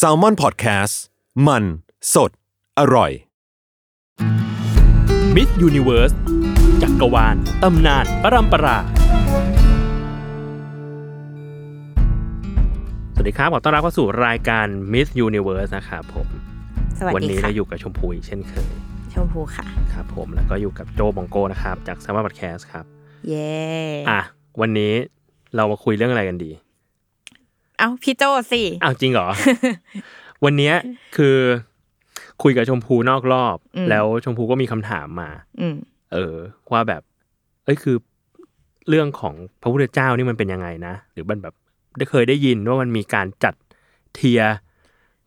s a l m o n PODCAST มัน สด อร่อย มิสยูนิเวิร์สจักรวาลตำนานปรัมปรา สวัสดีครับ ขอต้อนรับเข้าสู่รายการ Miss Universe นะครับผมสวัสวันดีนี้ค่ะ เราอยู่กับชมพูอีกเช่นเคยชมพูค่ะ ครับผมแล้วก็อยู่กับโจบองโกนะครับ จาก s ซ m ม r Podcast ครับ เย้อะ วันนี้เรามาคุยเรื่องอะไรกันดี เอ้าพี่โจสิอ้าวจริงเหรอ วันเนี้ยคือคุยกับชมพูนอกรอบ แล้วชมพูก็มีคำถามมาอืมเออ ว่าแบบ เอ้ยคือ เรื่องของพระพุทธเจ้านี่มันเป็นยังไงนะหรือมันแบบได้เคยได้ยินว่ามันมีการจัดเทียร์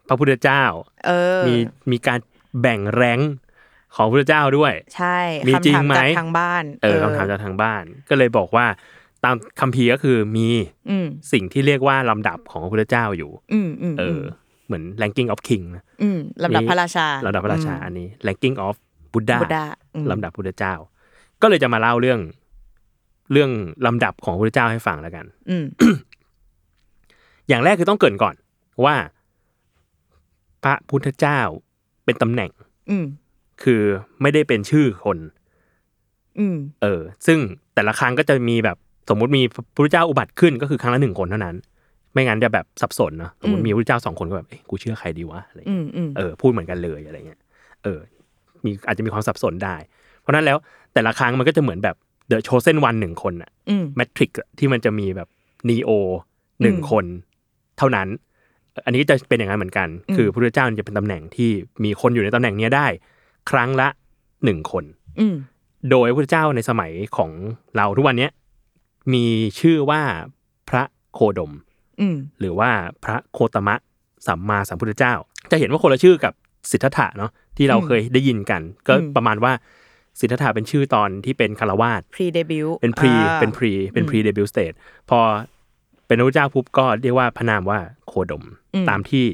พระพุทธเจ้า เออ มีมีการแบ่งแรงค์ของพระพุทธเจ้าด้วย ใช่มีจริงคำถามไหมจากทางบ้าน เออคำถามจากทางบ้าน ก็เลยบอกว่า ตามคัมภีร์ก็คือมีอืมสิ่งที่เรียกว่าลำดับของพระพุทธเจ้าอยู่อืมอืมเออ เหมือน ranking of king นะอืมลำดับพระราชาลำดับพระราชาอืมอันนี้ ranking of Buddha บุดาอืมลำดับพุทธเจ้า ก็เลยจะมาเล่าเรื่องเรื่องลำดับของพระพุทธเจ้าให้ฟังแล้วกันอืมอย่างแรกคือต้องเกรินก่อนว่า พระพุทธเจ้าเป็นตำแหน่งอืมคือไม่ได้เป็นชื่อคนอืมเออ ซึ่งแต่ละครั้งก็จะมีแบบ สมมุติมีพระพุทธเจ้าอุบัติขึ้นก็คือครั้งละหนึ่งคนเท่านั้น ไม่งั้นจะแบบสับสนเนอะสมมติอืมมีพระพุทธเจ้าสองคนก็แบบเอ้ยกูเชื่อใครดีวะอะไรอืเงี้ยมอืมเออพูดเหมือนกันเลยอะไรเงี้ยเออ มีอาจจะมีความสับสนได้ เพราะฉะนั้นแล้วแต่ละครั้งมันก็จะเหมือนแบบเดอะโชเซนวันหนึ่งคนอะอืมแมทริกที่มันจะมีแบบนีโอหนึ่งอืมคนเท่านั้น อันนี้จะเป็นอย่างนั้นเหมือนกันอืมคือพระพุทธเจ้าจะเป็นตำแหน่งที่มีคนอยู่ในตำแหน่งเนี้ยได้ ครั้งละหนึ่งคนอืมโดยพระพุทธเจ้าในสมัยของเราทุกวันเนี้ย มีชื่อว่าพระโคดมอืมหรือว่าพระโคตมะสัมมาสัมพุทธเจ้า จะเห็นว่าคนละชื่อกับสิทธัตถะเนาะที่เราอืมเคยได้ยินกัน ก็อืมประมาณว่าสิทธัตถะเป็นชื่อตอนที่เป็นฆราวาส pre-debut เป็น pre เป็น pre เป็น pre-debut state พอเป็นพระพุทธเจ้าปุ๊บก็เรียกว่าพระนามว่าโคดม ตามที่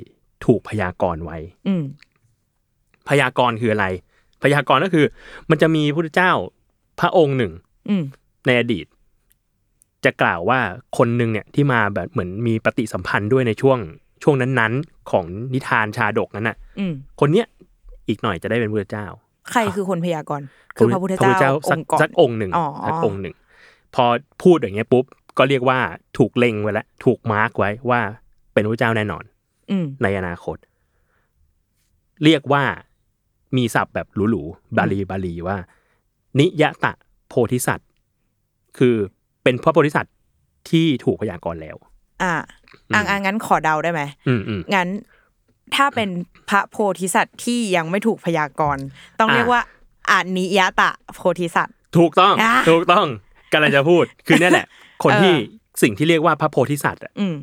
ถูกพยากรณ์ไว้อืมพยากรณ์คืออะไร พยากรณ์ก็คือ มันจะมีพระพุทธเจ้าพระองค์หนึ่งอืมในอดีต จะกล่าวว่าคนหนึ่งเนี่ยที่มาแบบเหมือนมีปฏิสัมพันธ์ด้วยในช่วงช่วงนั้นๆ ของนิทานชาดกนั้นน่ะอืมคนเนี้ยอีกหน่อยจะได้เป็นพระพุทธเจ้า ใครคือคนพยากรณ์คือพระพุทธเจ้าสัอกงค์ก่อนสักองค์หนึ่งอ๋อสักองค์หนึ่ง พอพูดอย่างเงี้ยปุ๊บก็เรียกว่าถูกเล็งไว้แล้วถูกมาร์กไว้ว่าเป็นพระพุทธเจ้าแน่นอน อืมในอนาคต เรียกว่ามีศัพท์แบบหรูๆบาลีบาลีว่า นิยตะโพธิสัตว์ คือ เป็นพระโพธิสัตว์ที่ถูกพยากรณ์แล้ว อ่าอ่าอ่างั้นขอเดาได้ไหมอืมอืมงั้นถ้าเป็นพระโพธิสัตว์ที่ยังไม่ถูกพยากรณ์ต้องอ่าเรียกว่าอานิยตะโพธิสัตว์ ถูกต้องอะถูกต้องกำลังจะพูด คือนั่นแหละ คนเออที่สิ่งที่เรียกว่าพระโพธิสัตว์อะอืม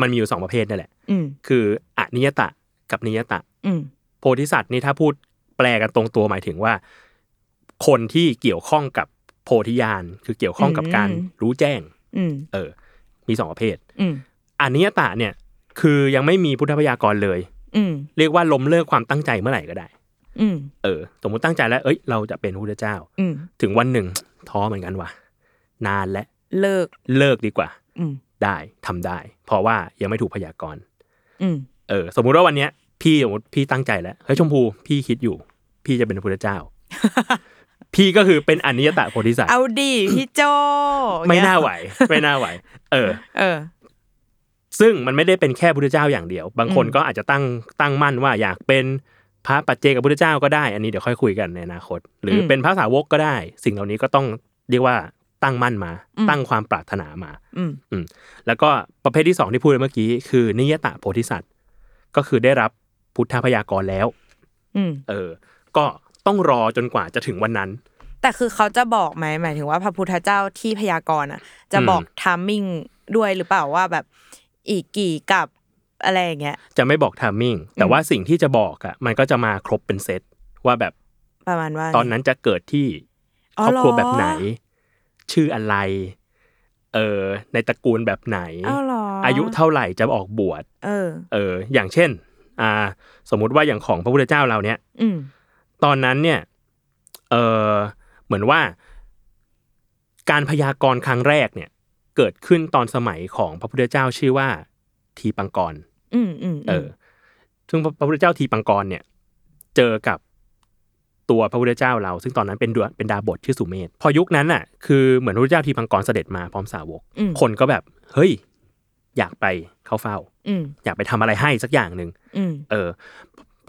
มันมีอยู่สองประเภทนั่นแหละอืมคืออนิยตะกับนิยตะอืมโพธิสัตว์นี่ถ้าพูดแปลกันตรงตัวหมายถึงว่า คนที่เกี่ยวข้องกับโพ ธิญาณคือเกี่ยวข้องกับการอืมรู้แจ้งอืมเออ มีสองประเภทอืมอนิยตะเนี่ย คือยังไม่มีพุทธพยากรเลยอืมเรียกว่าล้มเลิกความตั้งใจเมื่อไหร่ก็ได้อืมเออ สมมติตั้งใจแล้ว เอ้ย เราจะเป็นพระพุทธเจ้าอืมถึงวันหนึ่งท้อเหมือนกันว่ะ นานและ เลิกเลิกดีกว่าอืมได้ทำได้ เพราะว่ายังไม่ถูกพยากรณ์อืมเออ สมมุติว่าวันเนี้ย พี่สมมติพี่ตั้งใจแล้วเฮ้ยชมพู พี่คิดอยู่ พี่จะเป็นพระพุทธเจ้า พี่ก็คือเป็นอนิยตะโพธิสัตว์เอาดีพี่โจไม่น่าไหว ไม่น่าไหว เออ เออ ซึ่งมันไม่ได้เป็นแค่พุทธเจ้าอย่างเดียว บางคนอืมก็อาจจะตั้งตั้งมั่นว่าอยากเป็นพระปัจเจกพุทธเจ้าก็ได้ อันนี้เดี๋ยวค่อยคุยกันในอนาคต หรืออเป็นพระสาวกก็ได้ สิ่งเหล่านี้ก็ต้องเรียกว่าตั้งมั่นมา ตั้งความปรารถนามา อืมอืมแล้วก็ประเภทที่สองที่พูดไปเมื่อกี้คือนิยตะโพธิสัตว์ ก็คือได้รับพุทธพยากรแล้วอืมเออ ก็ ต้องรอจนกว่าจะถึงวันนั้น แต่คือเขาจะบอกไหมหมายถึงว่าพระพุทธเจ้าที่พยากรณ์อะ จะบอกทามมิ่งด้วยหรือเปล่าว่าแบบอีกกี่กับอะไรอย่างเงี้ยจะไม่บอกทามมิ่งแต่ว่าสิ่งที่จะบอกอะมันก็จะมาครบเป็นเซตว่าแบบประมาณว่า ตอนนั้นจะเกิดที่อ๋คอรอบครัวเหรอแบบไหน ชื่ออะไร เออในตระกูลแบบไหนอ้าวเหรอออายุเท่าไหร่จะออกบวชเออ เออ อย่างเช่น อ่า สมมุติว่าอย่างของพระพุทธเจ้าเราเนี่ยอืม ตอนนั้นเนี่ยเออเหมือนว่าการพยากรณ์ครั้งแรกเนี่ยเกิดขึ้นตอนสมัยของพระพุทธเจ้าชื่อว่าทีปังกรอืมอืมเออ ซึ่งพระพุทธเจ้าทีปังกรเนี่ย เจอกับตัวพระพุทธเจ้าเรา ซึ่งตอนนั้นเป็นดวเป็นดาบทชื่อสุเมธพอยุคนั้นน่ะ คือเหมือนพระพุทธเจ้าทีปังกรเสด็จมาพร้อมสาวกอืมคนก็แบบ เฮ้ย อยากไปเข้าเฝ้าอืมอยากไปทำอะไรให้สักอย่างหนึ่งอืมเออ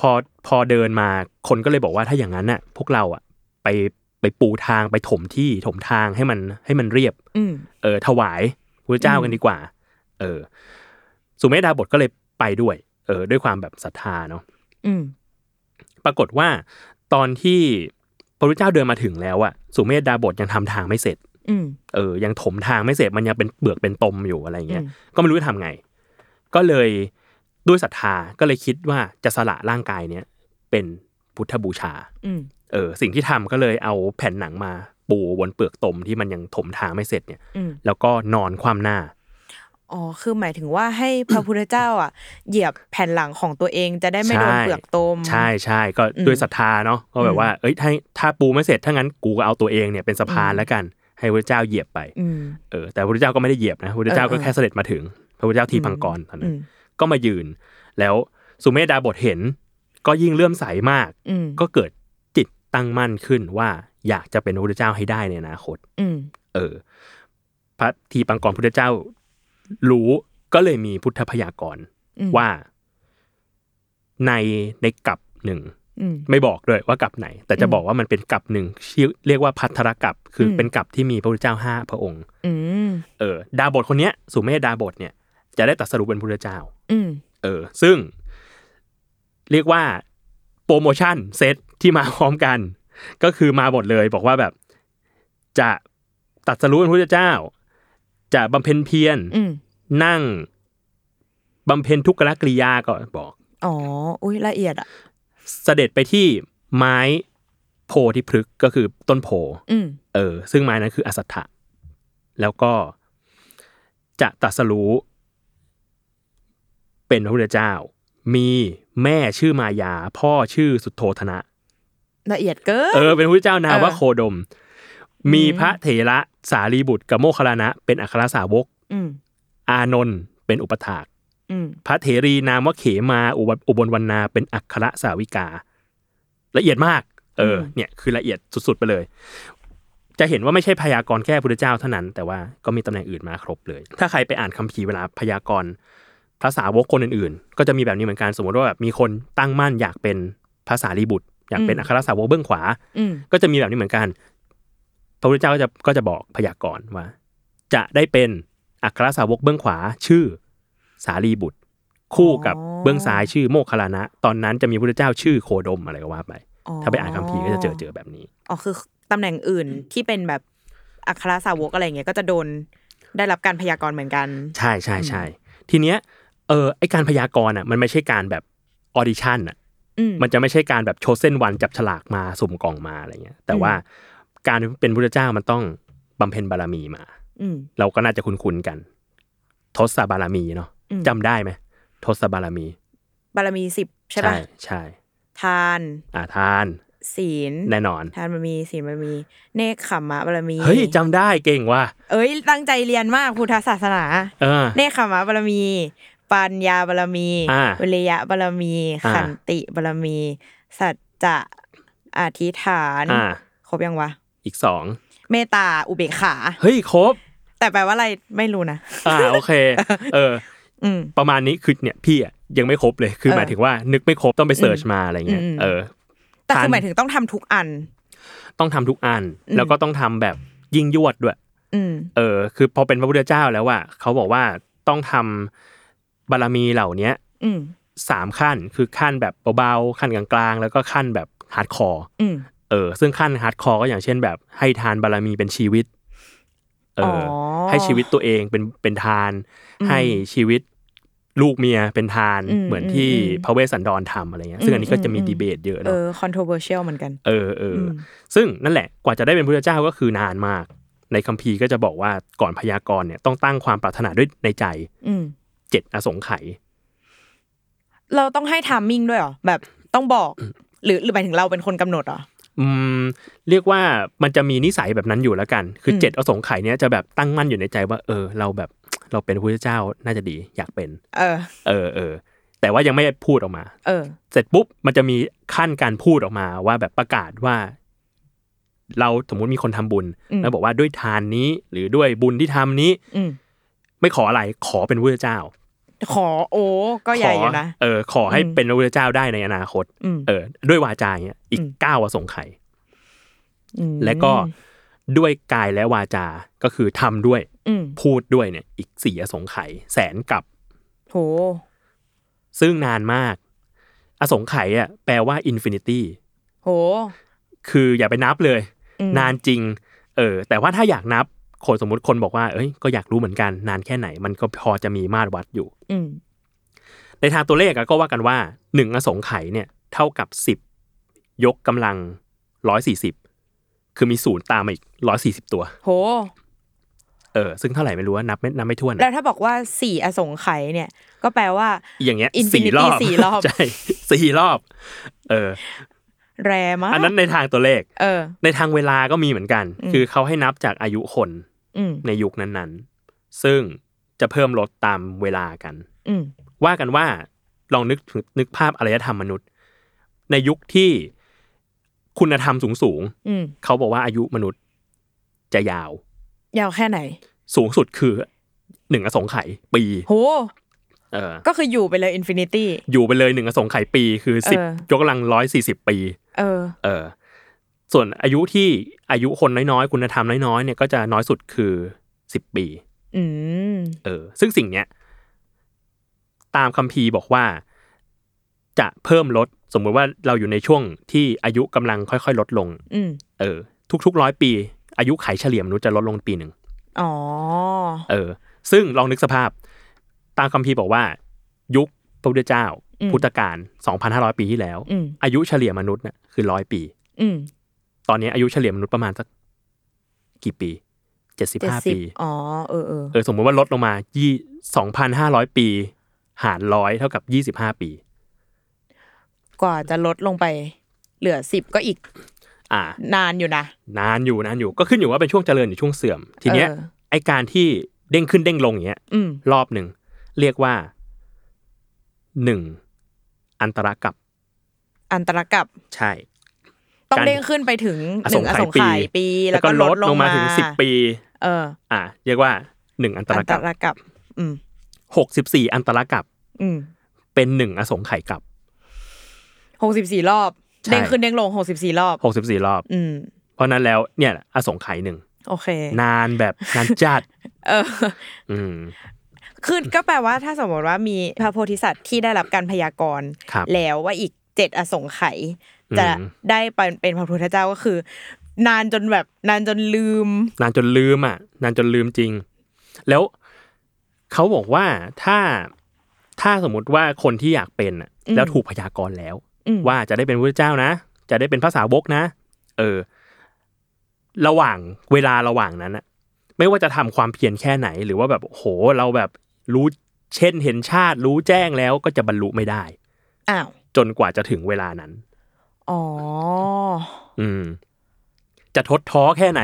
พอพอเดินมาคนก็เลยบอกว่าถ้าอย่างนั้นน่ะ พวกเราอะไปไปปูทางไปถมที่ถมทางให้มันให้มันเรียบอืมเออ ถวายพระเจ้ากันดีกว่า เออ สุเมธดาบทก็เลยไปด้วย เออ ด้วยความแบบศรัทธาเนาะอืมปรากฏว่าตอนที่พระพุทธเจ้าเดินมาถึงแล้วอะสุเมธดาบทยังทำทางไม่เสร็จอืมเออ ยังถมทางไม่เสร็จมันยังเป็นเบือกเป็นตมอยู่อะไรเงี้ยอืมก็ไม่รู้จะทำไง ก็เลย ด้วยศรัทธาก็เลยคิดว่าจะสละร่างกายเนี้ยเป็นพุทธบูชาอืมเออ สิ่งที่ทำก็เลยเอาแผ่นหนังมา ปูบนเปลือกตมที่มันยังถมทางไม่เสร็จเนี่ยอืมแล้วก็นอนคว่ำหน้าอ๋อ คือหมายถึงว่าให้พระพุทธเจ้าอะ เหยียบแผ่นหลังของตัวเองจะได้ไม่โดนใช่เปลือกตม ใช่ใช่ก็อืมด้วยศรัทธาเนาะก็แบบว่าเอ้ยถ้าถ้าปูไม่เสร็จถ้างั้นกูก็เอาตัวเองเนี่ยเป็นสะพานอืมแล้วกัน ให้พระเจ้าเหยียบไปอืมเออแต่พระพุทธเจ้าก็ไม่ได้เหยียบนะพระพุทธเจ้าเออก็เออแค่เสด็จมาถึง พระพุทธเจ้าทีพังกรตอนนั้อืนม ก็มายืน แล้วสุเมธดาบทเห็น ก็ยิ่งเลื่อมใสมากอืมก็เกิดจิตตั้งมั่นขึ้นว่าอยากจะเป็นพระพุทธเจ้าให้ได้ในอนาคตอืมเออ พระทีปังกรพุทธเจ้า รู้ก็เลยมีพุทธพยากรณ์อืมว่า ในในกับหนึ่งอืมไม่บอกด้วยว่ากลับไหน แต่จะอืมบอกว่ามันเป็นกลับหนึ่งชื่อเรียกว่าพัทธรกลับ คืออมเป็นกลับที่มีพระพุทธเจ้าห้าพระองค์อืมเออ ดาบทคนเนี้ยสุเมธดาบทเนี่ย จะได้ตรัสรู้เป็นพระพุทธเจ้าอืมเออ ซึ่ง เรียกว่าโปรโมชั่นเซตที่มาพร้อมกัน ก็คือมาหมดเลย บอกว่าแบบ จะตรัสรู้เป็นพระพุทธเจ้า จะบำเพ็ญเพียรอืมนั่งบำเพ็ญทุกขกริยาก็บอก อ๋อ อุ้ยละเอียดอะ เสด็จไปที่ไม้โพธิพฤกษ์ก็คือต้นโพอืมเออ ซึ่งไม้นั้นคืออสัตถะ แล้วก็จะตรัสรู้ เป็นพระพุทธเจ้า มีแม่ชื่อมายา พ่อชื่อสุโธธนะ ละเอียดเกินเออเป็นพระพุทธเจ้านาเออว่าโคดม มีพระเถระสารีบุตรกับโมคคัลลานะ เป็นอัครสาวกอืมอานนท์เป็นอุปถากอืมพระเถรีนามว่าเขมาอุบลอุบลวรรณาเป็นอัครสาวิกา ละเอียดมาก เออ เนี่ย คือละเอียดสุดๆไปเลย จะเห็นว่าไม่ใช่พยากรณ์แค่พุทธเจ้าเท่านั้น แต่ว่าก็มีตำแหน่งอื่นมาครบเลย ถ้าใครไปอ่านคัมภีร์เวลาพยากรณ์ ภาษาวกคนอื่นๆ ก็จะมีแบบนี้เหมือนกันสมมติว่าแบบมีคนตั้งมั่นอยากเป็นภาษารีบุตร อยากเป็นอืมอัครสาวกเบื้องขวาอืมก็จะมีแบบนี้เหมือนกัน พระพุทธเจ้าก็จะก็จะบอกพยากรณ์ว่า จะได้เป็นอัครสาวกเบื้องขวาชื่อสารีบุตร คู่กับอ๋อเบื้องซ้ายชื่อโมคคัลลานะ ตอนนั้นจะมีพระพุทธเจ้าชื่อโคดมอะไรก็ว่าไป ถ้าไปอ่านคัมภีร์ก็จะเจอเจอแบบนี้อ๋อคือตำแหน่งอื่นที่เป็นแบบอัครสาวกอะไรเงี้ยก็จะโดนได้รับการพยากรณ์เหมือนกัน ใช่ใช่ใช่ทีเนี้ย เออไอ้การพยากรณ์อะมันไม่ใช่การแบบ audition อะอืมมันจะไม่ใช่การแบบโชว์เส้นวันจับฉลากมาสุ่มกล่องมาอะไรเงี้ย แต่ว่าการเป็นพุทธเจ้ามันต้องบำเพ็ญบารมีมาอืมเราก็น่าจะคุ้นๆกัน ทศบารมีเนาะอืมจำได้ไหมทศบารมี บารมีสิบใช่ปะใช่ทานอาทาน ศีลแน่นอน ทานบารมีศีลบารมี เนคขมมะบารมีเฮ้ยจำได้เก่งว่ะเอ้ยตั้งใจเรียนมากพุทธศาสนาเออเนคขมมะบารมี ปัญญาบารมีอ่าวิริยะบารมีอ่าขันติบารมี สัจจะอธิษฐานอ่าครบยังวะ อีกสองเมตตาอุเบกขา เฮ้ยครบ แต่แปลว่าอะไรไม่รู้นะ อ่าโอเค เอออืมประมาณนี้คือเนี่ยพี่อะยังไม่ครบเลยคือเออหมายถึงว่านึกไม่ครบต้องไปเสิร์ชมาอะไรเงี้ยอืมเออแต่คือทานหมายถึงต้องทำทุกอัน ต้องทำทุกอันอืมแล้วก็ต้องทำแบบยิ่งยวดด้วยอืมเออ คือพอเป็นพระพุทธเจ้าแล้วว่าเขาบอกว่าต้องทำ บารมีเหล่าเนี้ยอืมสามขั้นคือขั้นแบบเบาๆขั้นกลางๆ แล้วก็ขั้นแบบ hardcore อืมเออ ซึ่งขั้น hardcore ก็อย่างเช่นแบบให้ทานบารมีเป็นชีวิต เออออให้ชีวิตตัวเองเป็นเป็นทานอืมให้ชีวิตลูกเมียเป็นทานอืมเหมือนที่อืมอืมพระเวสสันดรทำอะไรเงี้ยซึ่งอันนี้ก็จะมีอืมอืมดีเบตเยอะเอเนาะอ controversial เหมือนกัน เออเอออมซึ่งนั่นแหละกว่าจะได้เป็นพระเจ้าก็คือนานมาก ในคัมภีร์ก็จะบอกว่าก่อนพยากรณ์เนี่ยต้องตั้งความปรารถนาด้วยในใจอืม เจ็ดอสงไขยเราต้องให้ timing ด้วยเหรอแบบต้องบอก หรือหรือหมายถึงเราเป็นคนกำหนดเหรออืมเรียกว่ามันจะมีนิสัยแบบนั้นอยู่แล้วกัน คืออมเจ็ดอสงไขยเนี่ยจะแบบตั้งมั่นอยู่ในใจว่า เออ เราแบบเราเป็นพระเจ้าน่าจะดีอยากเป็น เออ เออเออแต่ว่ายังไม่ได้พูดออกมา เออ เสร็จปุ๊บมันจะมีขั้นการพูดออกมาว่าแบบประกาศว่า เราสมมุติมีคนทำบุญอืมแล้วบอกว่าด้วยทานนี้ หรือด้วยบุญที่ทำนี้ อืมไม่ขออะไรขอเป็นพระเจ้า ขอโอ้ก็ใหญ่อยู่นะขเออ ขอให้อืมเป็นพระพุทธเจ้าได้ในอนาคตอืมเออ ด้วยวาจาเนี้ยอีกอืมเก้าอสงไขยอืมและก็ด้วยกายและวาจา ก็คือทำด้วยอืมพูดด้วยเนี่ย อีกสี่อสงไขยแสนกัปโหซึ่งนานมาก อสงไขยอะแปลว่า infinity โห คืออย่าไปนับเลยอืมนานจริง เออ แต่ว่าถ้าอยากนับ คนสมมติคนบอกว่าเอ้ยก็อยากรู้เหมือนกันนานแค่ไหน มันก็พอจะมีมาตรวัดอยู่อืมในทางตัวเลขอะก็ว่ากันว่าหนึ่งอสงไขยเนี่ย เท่ากับสิบยกกำลังร้อยสี่สิบคือมีศูนย์ตามมาอีกร้อยสี่สิบตัว โห เออ ซึ่งเท่าไหร่ไม่รู้ว่านับไม่นับไม่ถ้วน แล้วถ้าบอกว่าสี่อสงไขยเนี่ย ก็แปลว่า อย่างเงี้ย Infinity สี่รอบสี่รอบ ใช่สี่รอบ เออ แรมากอันนั้นในทางตัวเลข เออ ในทางเวลาก็มีเหมือนกันอืมคือเขาให้นับจากอายุคนอืม ในยุคนั้นๆ ซึ่งจะเพิ่มลดตามเวลากันอืมว่ากันว่าลองนึกถึงนึกภาพอารยธรรมมนุษย์ ในยุคที่คุณธรรมสูงสูงๆอืมเขาบอกว่าอายุมนุษย์จะยาว ยาวแค่ไหน สูงสุดคือหนึ่งอสงไขยปีโหเออก็คืออยู่ไปเลย infinityอยู่ไปเลยหนึ่งอสงไขยปีคือสิบเออยกกำลังร้อยสี่สิบปี เออ เออ ส่วนอายุที่อายุคนน้อยๆ คุณธรรมน้อยๆเนี่ยก็จะน้อยสุดคือสิบปีอืมเออ ซึ่งสิ่งเนี้ย ตามคัมภีร์บอกว่า จะเพิ่มลด สมมุติว่าเราอยู่ในช่วงที่อายุกำลังค่อยๆ ลดลงอืมเออ ทุกๆร้อยปี อายุไขเฉลี่ยมนุษย์จะลดลงปีหนึ่งอ๋อ เออ ซึ่งลองนึกสภาพ ตามคัมภีร์บอกว่า ยุคพระพุทธเจ้าอืมพุทธกาล2,500 ปีที่แล้วอืมอายุเฉลี่ยมนุษย์เนี่ยคือร้อยปีอืม ตอนนี้อายุเฉลี่ยมนุษย์ประมาณสักกี่ปีเจ็ด75สิบปีอ๋อเออเออเออสมมุติว่าลดลงมายี่2,500ปี หารร้อยเท่ากับ25ปี กว่าจะลดลงไป เหลือสิบก็อีก อ่า นานอยู่นะนานอยู่นานอยู่ก็ขึ้นอยู่ว่าเป็นช่วงเจริญหรือช่วงเสื่อม ทีเนี้ยเออไอการที่เด้งขึ้นเด้งลงอย่างเงี้ยอืมรอบหนึ่งเรียกว่าหนึ่งอันตรกับ อันตรกับใช่ ต้องการเด้งขึ้นไปถึงอหสนึ่งงไขอยสงไขยปี แล้วก็ลดลงมาถึงสิบปี เออ อ่า เรียกว่าหนึ่งอันตอัรนตกับรกับอืมหกสิบสี่อันตรกับอืมเป็นหนึ่งอสงไขยกับหกสิบสี่รอบใช่เด้งขึ้นเด้งลงหกสิบสี่รอบหกสิบสี่รอบ อืม เพราะนั้นแล้วเนี่ยอสงไขยหนึ่งโอเค นานแบบนานจัด เออ อืมคือก็แปลว่าถ้าสมมติว่ามีพระโพธิสัตว์ที่ได้รับการพยากรณ์ครับแล้วว่าอีก เจ็ดอสงไขยจะอืมได้เป็นเป็นพระพุทธเจ้าก็คือ นานจนแบบ นานจนลืม นานจนลืมอะ นานจนลืมจริง แล้วเขาบอกว่าถ้าถ้าสมมติว่าคนที่อยากเป็นอะอืมแล้วถูกพยากรณ์แล้วอืมว่าจะได้เป็นพระเจ้านะ จะได้เป็นพระสาวกนะ เออ ระหว่างเวลาระหว่างนั้นอะไม่ว่าจะทำความเพียรแค่ไหน หรือว่าแบบโหเราแบบรู้เช่นเห็นชาติรู้แจ้งแล้วก็จะบรรลุไม่ได้อ้าว จนกว่าจะถึงเวลานั้น อ๋อ อืม จะทดท้อแค่ไหน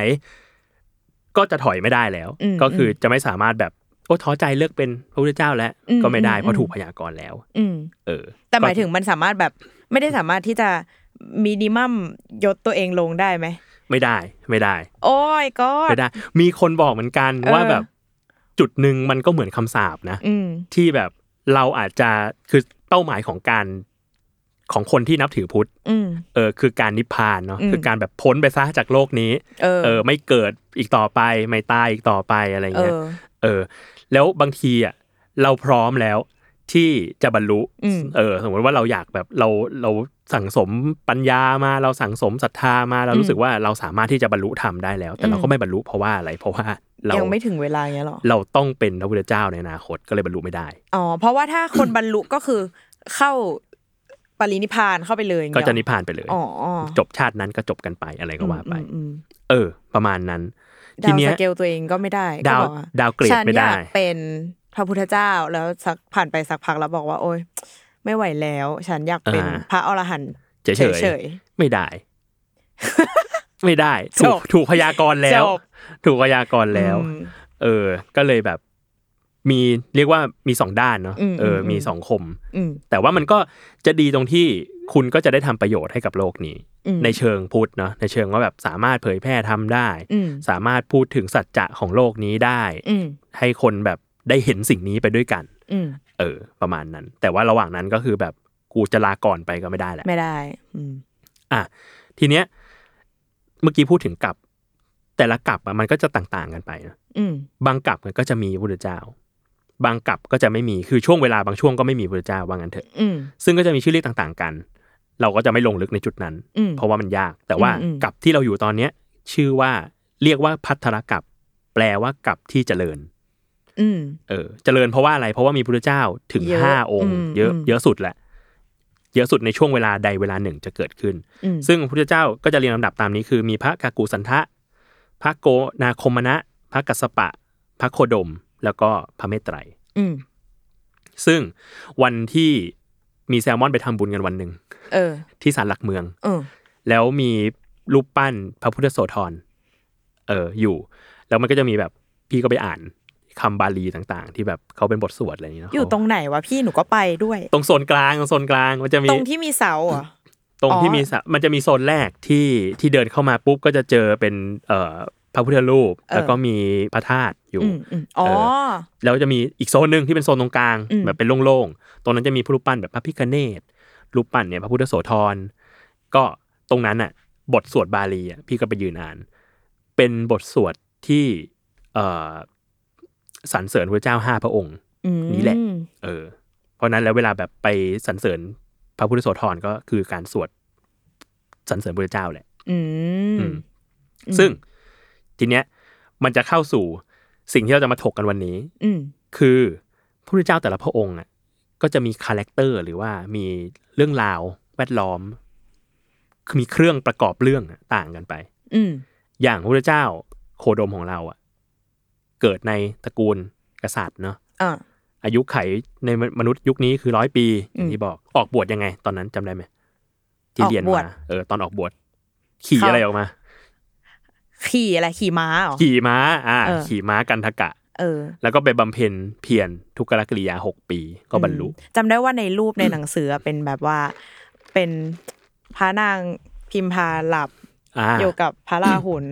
ก็จะถอยไม่ได้แล้วอืมก็คือจะไม่สามารถแบบโอ้ท้อใจเลิกเป็นพระพุทธเจ้าแล้วอืมก็ไม่ได้อืมเพราะถูกพยากรณ์แล้ว อืมเออ แต่หมายถึงมันสามารถแบบไม่ได้สามารถที่จะมินิมัมยศตัวเองลงได้ไหม ไม่ได้ ไม่ได้ โอ้ยก็ไม่ได้ มีคนบอกเหมือนกันเออว่าแบบจุดหนึ่งมันก็เหมือนคำสาปนะอืมที่แบบเราอาจจะคือเป้าหมายของการ ของคนที่นับถือพุทธอืมเออคือการนิพพานเนาะอืมคือการแบบพ้นไปซะจากโลกนี้เออเออ ไม่เกิดอีกต่อไปไม่ตายอีกต่อไปอะไรเอเงี้ยอเออ แล้วบางทีอะเราพร้อมแล้วที่จะบรรลุอืมเออ สมมติว่าเราอยากแบบเราเราสั่งสมปัญญามาเราสั่งสมศรัทธามาเราอืมรู้สึกว่าเราสามารถที่จะบรรลุธรรมได้แล้ว แต่เราอืมก็ไม่บรรลุเพราะว่าอะไรเพราะว่าเรายังไม่ถึงเวลาเงี้ยหรอเราต้องเป็นพระพุทธเจ้าในอนาคตก็เลยบรรลุไม่ได้อ๋อเพราะว่าถ้าคนบรรลุก็คือเข้า ปรินิพพานเข้าไปเลยอย่างก็เงี้ยจะนิพพานไปเลยอ๋อจบชาตินั้นก็จบกันไปอะไรก็ว่าไปอืมอืมเออ ประมาณนั้นอืมทีดาวเนี้สยเกลตัวเองก็ไม่ได้ดาวก็บอกดาวเกรดฉันไม่ได้อยากเป็นพระพุทธเจ้าแล้วสักผ่านไปสักพักแล้วบอกว่า โอ๊ยไม่ไหวแล้ว ฉันอยากเป็นอ่าพระอรหันต์เฉยเฉยๆไม่ได้ ไม่ได้ ถูจกบถูกพยากรณ์แล้วจบถูกพยากรณ์แล้วอืมเออ ก็เลยแบบ มีเรียกว่ามีสองด้านเนาะอืมเอออมมีสองคมอืมแต่ว่ามันก็จะดีตรงที่คุณก็จะได้ทำประโยชน์ให้กับโลกนี้อืมในเชิงพุทธเนาะในเชิงว่าแบบสามารถเผยแพร่ทำได้อืมสามารถพูดถึงสัจจะของโลกนี้ได้อืมให้คนแบบได้เห็นสิ่งนี้ไปด้วยกันอืมเออ ประมาณนั้น แต่ว่าระหว่างนั้นก็คือแบบกูจะลาก่อนไปก็ไม่ได้แหละไม่ได้อืมอะทีเนี้ย เมื่อกี้พูดถึงกับแต่ละกับอะมันก็จะต่าง ๆ กันไปนะอืมบางกับมันก็จะมีพระพุทธเจ้า บางกับก็จะไม่มีคือช่วงเวลาบางช่วงก็ไม่มีพระพุทธเจ้าว่างั้นเถอะอืมซึ่งก็จะมีชื่อเรียกต่างๆกัน เราก็จะไม่ลงลึกในจุดนั้นอืมเพราะว่ามันยาก แต่ว่าอืมอืมกับที่เราอยู่ตอนเนี้ย ชื่อว่าเรียกว่าพัทธรกับ แปลว่ากับที่เจริญอืมเออ เจริญเพราะว่าอะไร เพราะว่ามีพระพุทธเจ้าถึงเยอะห้าองค์อืมเยอะอืมเยอะสุดแหละ เยอะสุดในช่วงเวลาใดเวลาหนึ่งจะเกิดขึ้นอืมซึ่งพระพุทธเจ้าก็จะเรียงลำดับตามนี้ คือมีพระกากูสันทะ พระโกนาคมณะ พระกัสสปะ พระโคดม แล้วก็พระเมตไตรอืมซึ่งวันที่มีแซลมอนไปทำบุญกันวันหนึ่งเออที่ศาลหลักเมืองเออแล้วมีรูปปั้นพระพุทธโสธรเอออยู่ แล้วมันก็จะมีแบบพี่ก็ไปอ่านคำบาลีต่าง ๆ ที่แบบเขาเป็นบทสวดอะไรอย่างเงี้ยเนาะอยู่ตรงไหนวะพี่หนูก็ไปด้วย ตรงโซนกลางตรงโซนกลางมันจะมีตรงที่มีเสาเหรอตรงที่อ๋อมีสระมันจะมีโซนแรกที่ที่เดินเข้ามาปุ๊บก็จะเจอเป็นเอ่อ พระพุทธรูป แล้วก็มีพระธาตุอยู่อืมอืมอ๋อเอแล้วจะมีอีกโซนหนึ่งที่เป็นโซนตรงกลางอืมแบบเป็นโล่งๆ ตรงนั้นจะมีพระรูปปั้นแบบพระพิฆเนศรูปปั้นเนี่ยพระพุทธโสธร ก็ตรงนั้นอะ บทสวดบาลีอะพี่ก็ไปยืนอ่าน เป็นบทสวดที่เอ่อสรรเสริญพระเจ้าห้าพระองค์อืมนี่แหละ เออ เพราะฉะนั้นแล้วเวลาแบบไปสรรเสริญพระพุทธโสธรก็คือการสวดสรรเสริญพระเจ้าแหละ อืมอืมซึ่ง ทีเนี้ยมันจะเข้าสู่สิ่งที่เราจะมาถกกันวันนี้ อืมคือพระพุทธเจ้าแต่ละพระองค์อะก็จะมี character หรือว่ามีเรื่องราวแวดล้อม คือมีเครื่องประกอบเรื่องอะต่างกันไป อืมอย่างพระพุทธเจ้าโคดมของเราอะ เกิดในตระกูลกษัตริย์เนาะอ่าอายุไขในมนุษย์ยุคนี้คือร้อยปีออืมย่างที่บอกออกบวชยังไง ตอนนั้นจำได้ไหมที่ออกเรียนบวชมาเออตอนออกบวชขี่เขาอะไรออกมา ขี่อะไรขี่ม้าเหรอขี่ม้า อ่าเออขี่ม้ากัณฐกะ เออ แล้วก็ไปบำเพ็ญเพียรทุกขกิริยาหกปีก็บรรลุอืมจำได้ว่าในรูปในหนังสือเป็นแบบว่าเป็นพระนางพิมพาหลับอ่าอยู่กับพระราหุล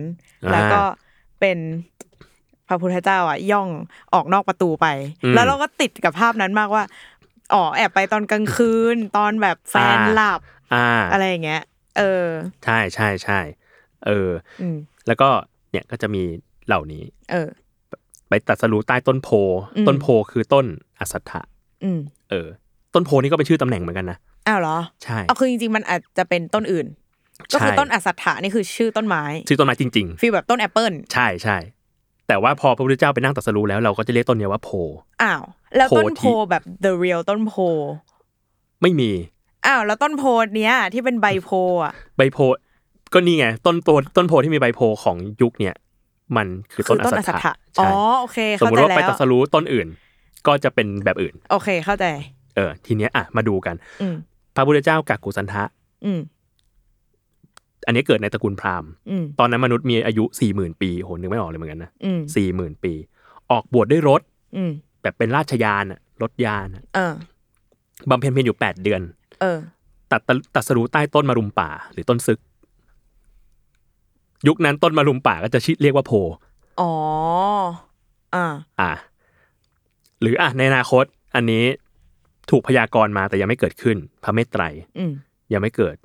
อ่าแล้วก็เป็นพระพุทธเจ้าอะย่องออกนอกประตูไปอืมแล้วเราก็ติดกับภาพนั้นมากว่าอ๋อแอบไปตอนกลางคืน ตอนแบบแฟนอ่าหลับอ่าอะไรอย่างเงี้ย เออ ใช่ใช่ใช่เอออืม แล้วก็เนี่ยก็จะมีเหล่านี้ เออ ไปตัดสรู้ใต้ต้นโพอืมต้นโพคือต้นอสัตถะอืมเออ ต้นโพนี่ก็เป็นชื่อตำแหน่งเหมือนกันนะอ้าวเหรอใช่เอาคือจริงๆมันอาจจะเป็นต้นอื่น ก็คือใช่ต้นอสัตถะนี่คือชื่อต้นไม้ ชื่อต้นไม้จริงฟีลแบบต้นแอปเปิลๆใช่ใช่แต่ว่าพอพระพุทธเจ้าไปนั่งตรัสรู้แล้วเราก็จะเรียกต้นเนี้ยว่าโพอ้าวแล้วต้นโพธิโพแบบ the real ต้นโพ ไม่มีอ้าวแล้วต้นโพเนี้ยที่เป็นใบโพอะใบโพ ก็นี่ไง ต้นตัวต้นโพที่มีใบโพของยุคเนี่ย มันคือคืต้นออต้นสัอตสัตถะถะอ๋ใช่อโอเคสมเข้ามใจติว่าไปแล้ตรัวสรู้ต้นอื่น ก็จะเป็นแบบอื่น โอเคเข้าใจ เออ ทีเนี้ยอะมาดูกันอืมพระพุทธเจ้ากักกุสันทะอืมอันนี้เกิดในตระกูลพราหมณ์อืมตอนนั้นมนุษย์มีอายุสี่หมื่นปีโหนึกไม่ออกเลยเหมือนกันนะอืมสี่หมื่นปี ออกบวชด้วยรถอืมแบบเป็นราชยานอะรถยานอะเออบำเพ็ญเพียรอยู่แปดเดือนเออตัดตะตัดสรู้ใต้ต้นมะรุมป่า หรือต้นซึก ยุคนั้นต้นมะรุมป่าก็จะชื่อเรียกว่าโพ อ๋อ อ่า อะหรืออะในอนาคต อันนี้ถูกพยากรณ์มาแต่ยังไม่เกิดขึ้น พระเมตไตรอืมยังไม่เกิด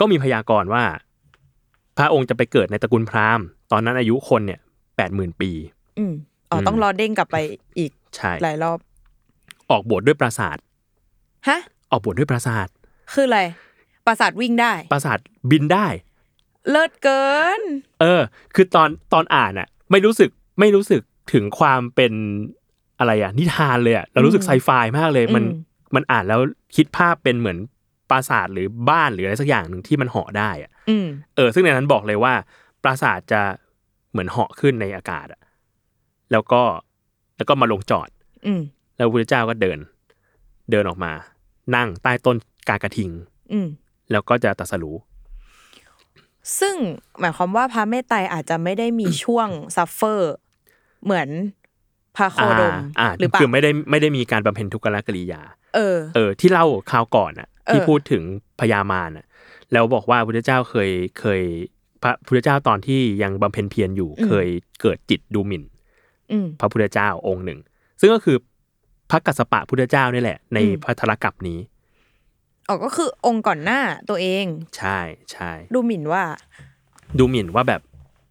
ก็มีพยากรณ์ว่า พระองค์จะไปเกิดในตระกูลพราหมณ์ ตอนนั้นอายุคนเนี่ยแปดหมื่นปี อืมอ๋อต้องรอเด้งกลับไปอีกใช่หลายรอบ ออกบวชด้วยปราสาทฮะ ออกบวชด้วยปราสาท คืออะไรปราสาทวิ่งได้ ปราสาทบินได้ เลิศเกิน เออ คือตอนตอนอ่านอะ ไม่รู้สึกไม่รู้สึกถึงความเป็นอะไรอะ นิทานเลยอะเรารู้สึกไซไฟมากเลยมันอืมมันอ่านแล้วคิดภาพเป็นเหมือนปราสาทหรือบ้านหรืออะไรสักอย่างหนึ่งที่มันเหาะได้อะอืมเออ ซึ่งในนั้นบอกเลยว่า ปราสาทจะเหมือนเหาะขึ้นในอากาศอะแล้วก็แล้วก็มาลงจอด อืมแล้วพระพุทธเจ้าก็เดิน เดินออกมา นั่งใต้ต้นกากระทิง อืมแล้วก็จะตรัสรู้ ซึ่งหมายความว่าพระเมตไตรยอาจจะไม่ได้มีช่วง suffer เหมือนพระโคดมอ่าหรือเปล่าคือไม่ได้ไม่ได้มีการบำเพ็ญทุกรกิริยา เออ เออ ที่เล่าคราวก่อนอะเออที่พูดถึงพญามารอะ แล้วบอกว่าพระพุทธเจ้าเคยเคย พระพุทธเจ้าตอนที่ยังบำเพ็ญเพียรอยู่ เคยเกิดจิตดูหมิ่นอืมพระพุทธเจ้าองค์หนึ่ง ซึ่งก็คือพระกัสสปะพุทธเจ้านี่แหละ ในอืมพระธรกัปนี้ อ๋อก็คือองค์ก่อนหน้าตัวเอง ใช่ใช่ดูหมิ่นว่า ดูหมิ่นว่าแบบ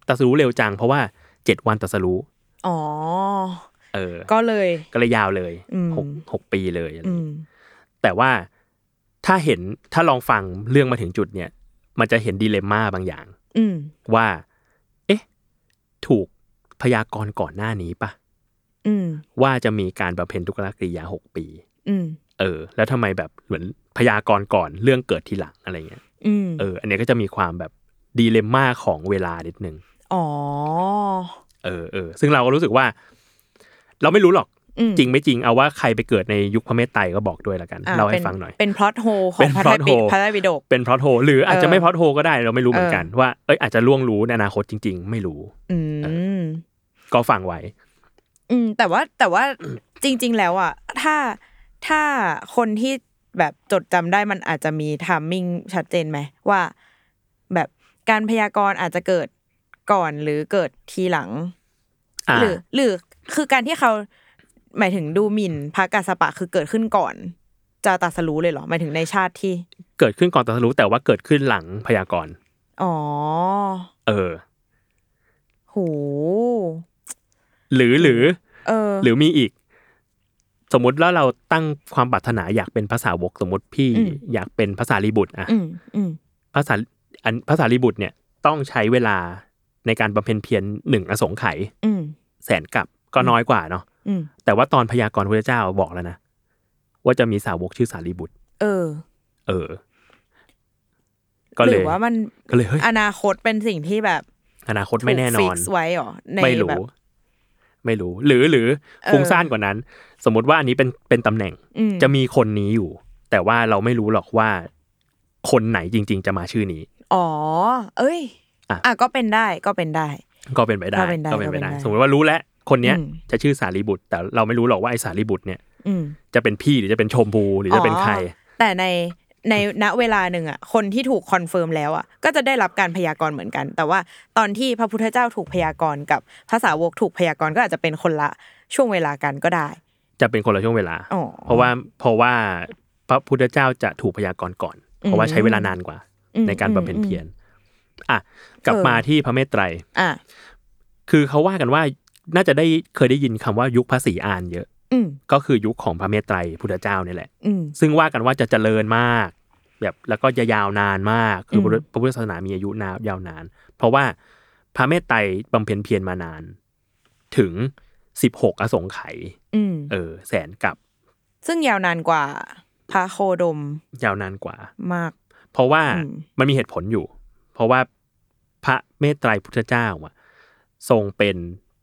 ตรัสรู้เร็วจัง เพราะว่าเจ็ดวันตรัสรู้อ๋อเออ ก็เลยก็เลยยาวเลยอืมหกหกปีเลยอะไรอืมแต่ว่าถ้าเห็นถ้าลองฟังเรื่องมาถึงจุดเนี่ย มันจะเห็นดีเลมม่าบางอย่าง อืมว่า เอ๊ะ ถูกพยากรณ์ก่อนหน้านี้ปะอืมว่าจะมีการบำเพ็ญทุกขกริยาหกปี อืม เออ แล้วทำไมแบบเหมือนพยากรณ์ก่อนเรื่องเกิดทีหลังอะไรเงี้ยอืมเออ อันเนี้ยก็จะมีความแบบดีเลมม่าของเวลานิดนึงอ๋อ เออเออซึ่งเราก็รู้สึกว่า เราไม่รู้หรอกอืมจริงไม่จริงเอาว่าใครไปเกิดในยุคพระเมตไตรยก็บอกด้วยละกันอะเล่าให้ป็นฟังหน่อย เป็น plot hole ของพระไตรปิฎก plot hole พระไตรปิฎกเป็น plot hole หรืออาจจะเออไม่ plot hole ก็ได้เราไม่รู้เหมือนกันเออว่าเอ้ยอาจจะล่วงรู้ในอนาคตจริง ๆ ไม่รู้ อืมก็ฟังไว้ อืมแต่ว่าแต่ว่าจริง ๆ แล้วอะถ้า ถ้าคนที่แบบจดจำได้มันอาจจะมี timing ชัดเจนไหมว่า แบบการพยากรณ์อาจจะเกิดก่อนหรือเกิดทีหลังอ่าหรือ หรือคือการที่เขาหมายถึงดูหมิ่นพระกัสสปะคือเกิดขึ้นก่อน จะตรัสรู้เลยเหรอหมายถึงในชาติที่ เกิดขึ้นก่อนตรัสรู้แต่ว่าเกิดขึ้นหลังพยากรณ์อ๋อ เออโหหรือหรือ เออ หรือมีอีก สมมุติว่าเราตั้งความปรารถนาอยากเป็นภาษาวกสมมติพี่อืมอยากเป็นภาษาลีบุตรอะอืมอืมภาษาอันภาษาลีบุตรเนี่ยต้องใช้เวลาในการบำเพ็ญเพียรหนึ่งอสงไขยอืมแสนกับก็น้อยกว่าเนาะอืมแต่ว่าตอนพยากรณ์พระเจ้าบอกแล้วนะว่าจะมีสาวกชื่อสารีบุตร เออ เออ ก็หเลรืยอว่ามันก็เลยเฮ้ยอนาคตเป็นสิ่งที่แบบ อนาคตไม่แน่นฟิอกนซ์ไว้เหรอในไม่แบรู้บ ไม่รู้ หรือหรือเออฟุ้งซ่านกว่านั้น สมมติว่าอันนี้เป็นเป็นตำแหน่งอืมจะมีคนนี้อยู่ แต่ว่าเราไม่รู้หรอกว่า คนไหนจริง ๆ จะมาชื่อนี้ อ๋อ เอ้ย อะอะก็เป็นได้ก็เป็นได้ ก็เป็นไปได้ก็เป็นได้ก็เป็นไปก็เป็นได้ได้ สมมติว่ารู้แล้วคนเนี้ยอืมจะชื่อสารีบุตร แต่เราไม่รู้หรอกว่าไอ้สารีบุตรเนี่ยอืมจะเป็นพี่หรือจะเป็นชมพูหรือจะเป็นใครอ๋อแต่ใน ในณเวลาหนึ่งอะคนที่ถูก confirm แล้วอะก็จะได้รับการพยากรณ์เหมือนกัน แต่ว่าตอนที่พระพุทธเจ้าถูกพยากรณ์กับพระสาวกถูกพยากรณ์ก็อาจจะเป็นคนละช่วงเวลากันก็ได้ จะเป็นคนละช่วงเวลาอ๋อเพราะว่าเพราะว่าพระพุทธเจ้าจะถูกพยากรณ์ก่อน เพราะว่าใช้เวลานานกว่าอืมในการบำเพ็ญอืมเพียรอะกลับเออมาที่พระเมตไตรอะคือเขาว่ากันว่าน่าจะได้เคยได้ยินคำว่ายุคพระศรีอานเยอะอืม ก็คือยุคของพระเมตไตรพุทธเจ้านี่แหละอืมซึ่งว่ากันว่าจะเจริญมาก แบบแล้วก็จะยาวนานมากคืออมพระพุทธศาสนามีอายุนานยาวนาน เพราะว่าพระเมตไตรบำเพ็ญเพียรมานาน ถึงสิบหกอสงไขยอืมเออ แสนกับ ซึ่งยาวนานกว่าพระโคดม ยาวนานกว่ามาก เพราะว่าอืมมันมีเหตุผลอยู่ เพราะว่าพระเมตไตรพุทธเจ้าอะทรงเป็น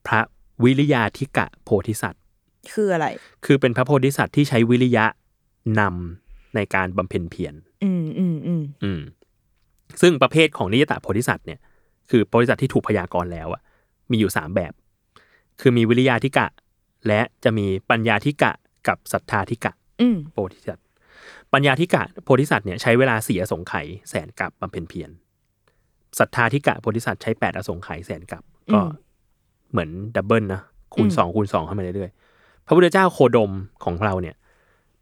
พระวิริยาธิกะโพธิสัตว์ คืออะไร คือเป็นพระโพธิสัตว์ที่ใช้วิริยะนำในการบำเพ็ญเพียรอืมอืมอืมอืมซึ่งประเภทของนิยตโพธิสัตว์เนี่ย คือโพธิสัตว์ที่ถูกพยากรณ์แล้วอะมีอยู่สามแบบ คือมีวิริยาธิกะ และจะมีปัญญาธิกะกับศรัทธาธิกะอืมโพธิสัตว์ปัญญาธิกะโพธิสัตว์เนี่ยใช้เวลาสี่อสงไขยแสนกัปบำเพ็ญเพียรศรัทธาธิกะโพธิสัตว์ใช้แปดอสงไขยแสนกัป ก็เหมือน double นะคูณสองคูณสองเข้ามาเรื่อยๆ พระพุทธเจ้าโคดมของเราเนี่ย